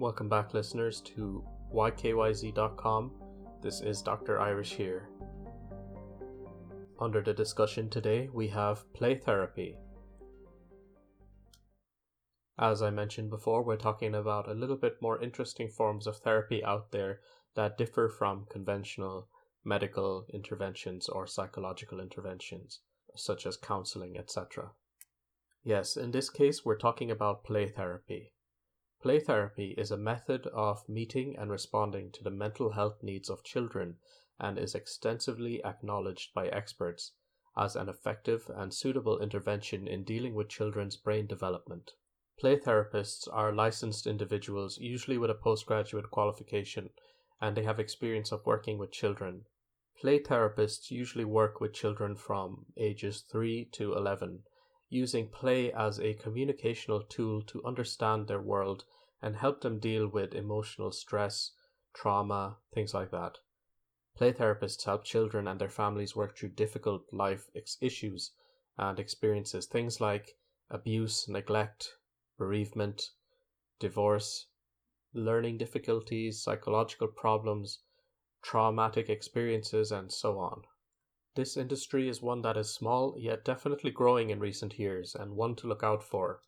Welcome back, listeners, to ykyz.com. This is Dr. Irish here. Under the discussion today, we have play therapy. As I mentioned before, we're talking about a little bit more interesting forms of therapy out there that differ from conventional medical interventions or psychological interventions, such as counseling, etc. Yes, in this case, we're talking about play therapy. Play therapy is a method of meeting and responding to the mental health needs of children and is extensively acknowledged by experts as an effective and suitable intervention in dealing with children's brain development. Play therapists are licensed individuals, usually with a postgraduate qualification, and they have experience of working with children. Play therapists usually work with children from ages 3 to 11, using play as a communicational tool to understand their world and help them deal with emotional stress, trauma, things like that. Play therapists help children and their families work through difficult life issues and experiences, things like abuse, neglect, bereavement, divorce, learning difficulties, psychological problems, traumatic experiences, and so on. This industry is one that is small yet definitely growing in recent years and one to look out for.